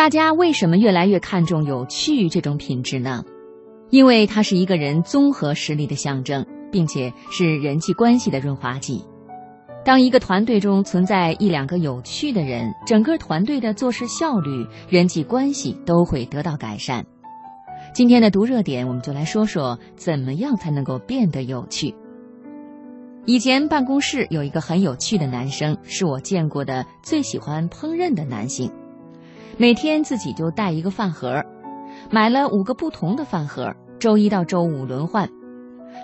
大家为什么越来越看重有趣这种品质呢？因为它是一个人综合实力的象征，并且是人际关系的润滑剂。当一个团队中存在一两个有趣的人，整个团队的做事效率、人际关系都会得到改善。今天的读热点，我们就来说说怎么样才能够变得有趣。以前办公室有一个很有趣的男生，是我见过的最喜欢烹饪的男性。每天自己就带一个饭盒，买了五个不同的饭盒，周一到周五轮换。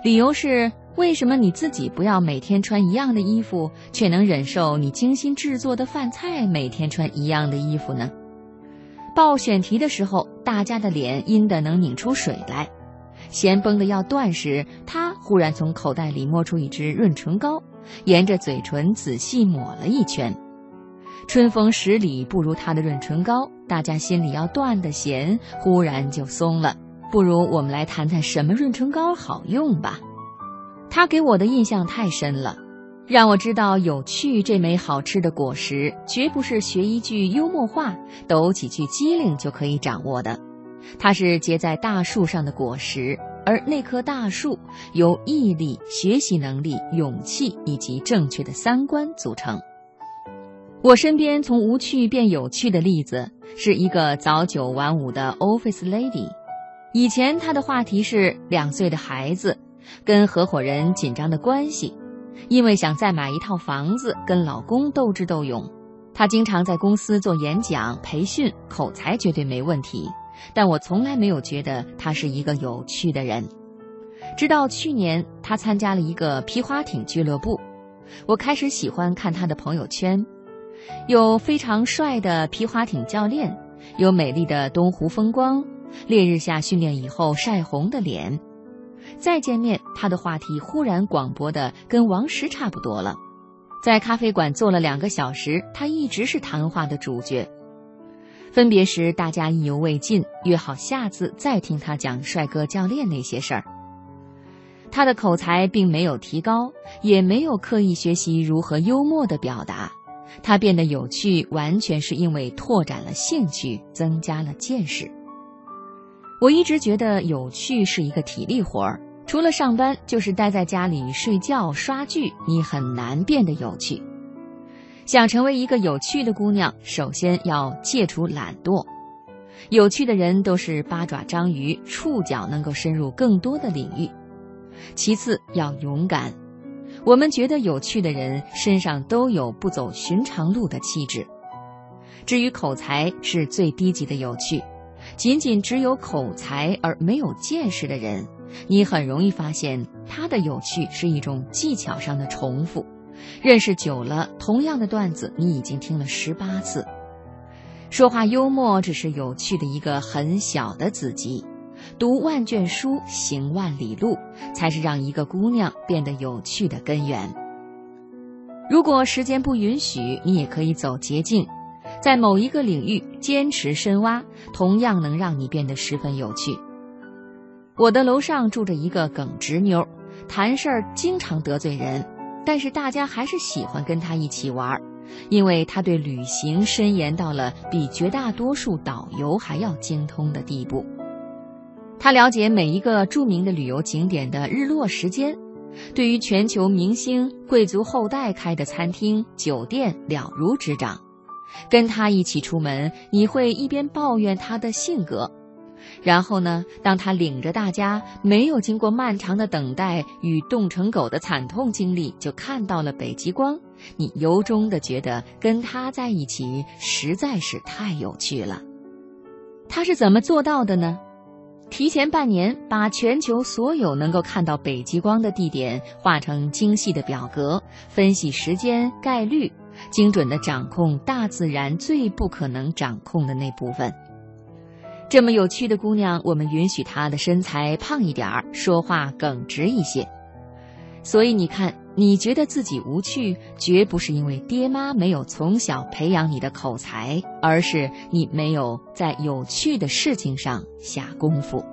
理由是：为什么你自己不要每天穿一样的衣服，却能忍受你精心制作的饭菜每天穿一样的衣服呢？报选题的时候，大家的脸阴得能拧出水来。弦绷得要断时，他忽然从口袋里摸出一支润唇膏，沿着嘴唇仔细抹了一圈。春风十里不如他的润唇膏，大家心里要断的弦忽然就松了。不如我们来谈谈什么润唇膏好用吧。他给我的印象太深了，让我知道有趣这枚好吃的果实，绝不是学一句幽默话、抖几句机灵就可以掌握的。它是结在大树上的果实，而那棵大树由毅力、学习能力、勇气以及正确的三观组成。我身边从无趣变有趣的例子是一个早九晚五的 office lady。以前她的话题是两岁的孩子，跟合伙人紧张的关系，因为想再买一套房子，跟老公斗智斗勇。她经常在公司做演讲培训，口才绝对没问题。但我从来没有觉得他是一个有趣的人，直到去年他参加了一个皮划艇俱乐部，我开始喜欢看他的朋友圈，有非常帅的皮划艇教练，有美丽的东湖风光，烈日下训练以后晒红的脸，再见面他的话题忽然广博的跟王石差不多了，在咖啡馆坐了两个小时，他一直是谈话的主角。分别时，大家意犹未尽，约好下次再听他讲帅哥教练那些事儿。他的口才并没有提高，也没有刻意学习如何幽默的表达。他变得有趣，完全是因为拓展了兴趣，增加了见识。我一直觉得有趣是一个体力活儿，除了上班就是待在家里睡觉刷剧，你很难变得有趣。想成为一个有趣的姑娘，首先要戒除懒惰。有趣的人都是八爪章鱼，触角能够深入更多的领域。其次要勇敢。我们觉得有趣的人身上都有不走寻常路的气质。至于口才，是最低级的有趣。仅仅只有口才而没有见识的人，你很容易发现他的有趣是一种技巧上的重复。认识久了，同样的段子你已经听了十八次。说话幽默只是有趣的一个很小的子集，读万卷书，行万里路，才是让一个姑娘变得有趣的根源。如果时间不允许，你也可以走捷径，在某一个领域坚持深挖，同样能让你变得十分有趣。我的楼上住着一个耿直妞，谈事儿经常得罪人。但是大家还是喜欢跟她一起玩，因为她对旅行深研到了比绝大多数导游还要精通的地步。他了解每一个著名的旅游景点的日落时间，对于全球明星、贵族后代开的餐厅、酒店了如指掌。跟他一起出门，你会一边抱怨他的性格。然后呢？当他领着大家没有经过漫长的等待与冻成狗的惨痛经历，就看到了北极光，你由衷的觉得跟他在一起实在是太有趣了。他是怎么做到的呢？提前半年把全球所有能够看到北极光的地点画成精细的表格，分析时间概率，精准的掌控大自然最不可能掌控的那部分。这么有趣的姑娘，我们允许她的身材胖一点儿，说话耿直一些。所以你看，你觉得自己无趣，绝不是因为爹妈没有从小培养你的口才，而是你没有在有趣的事情上下功夫。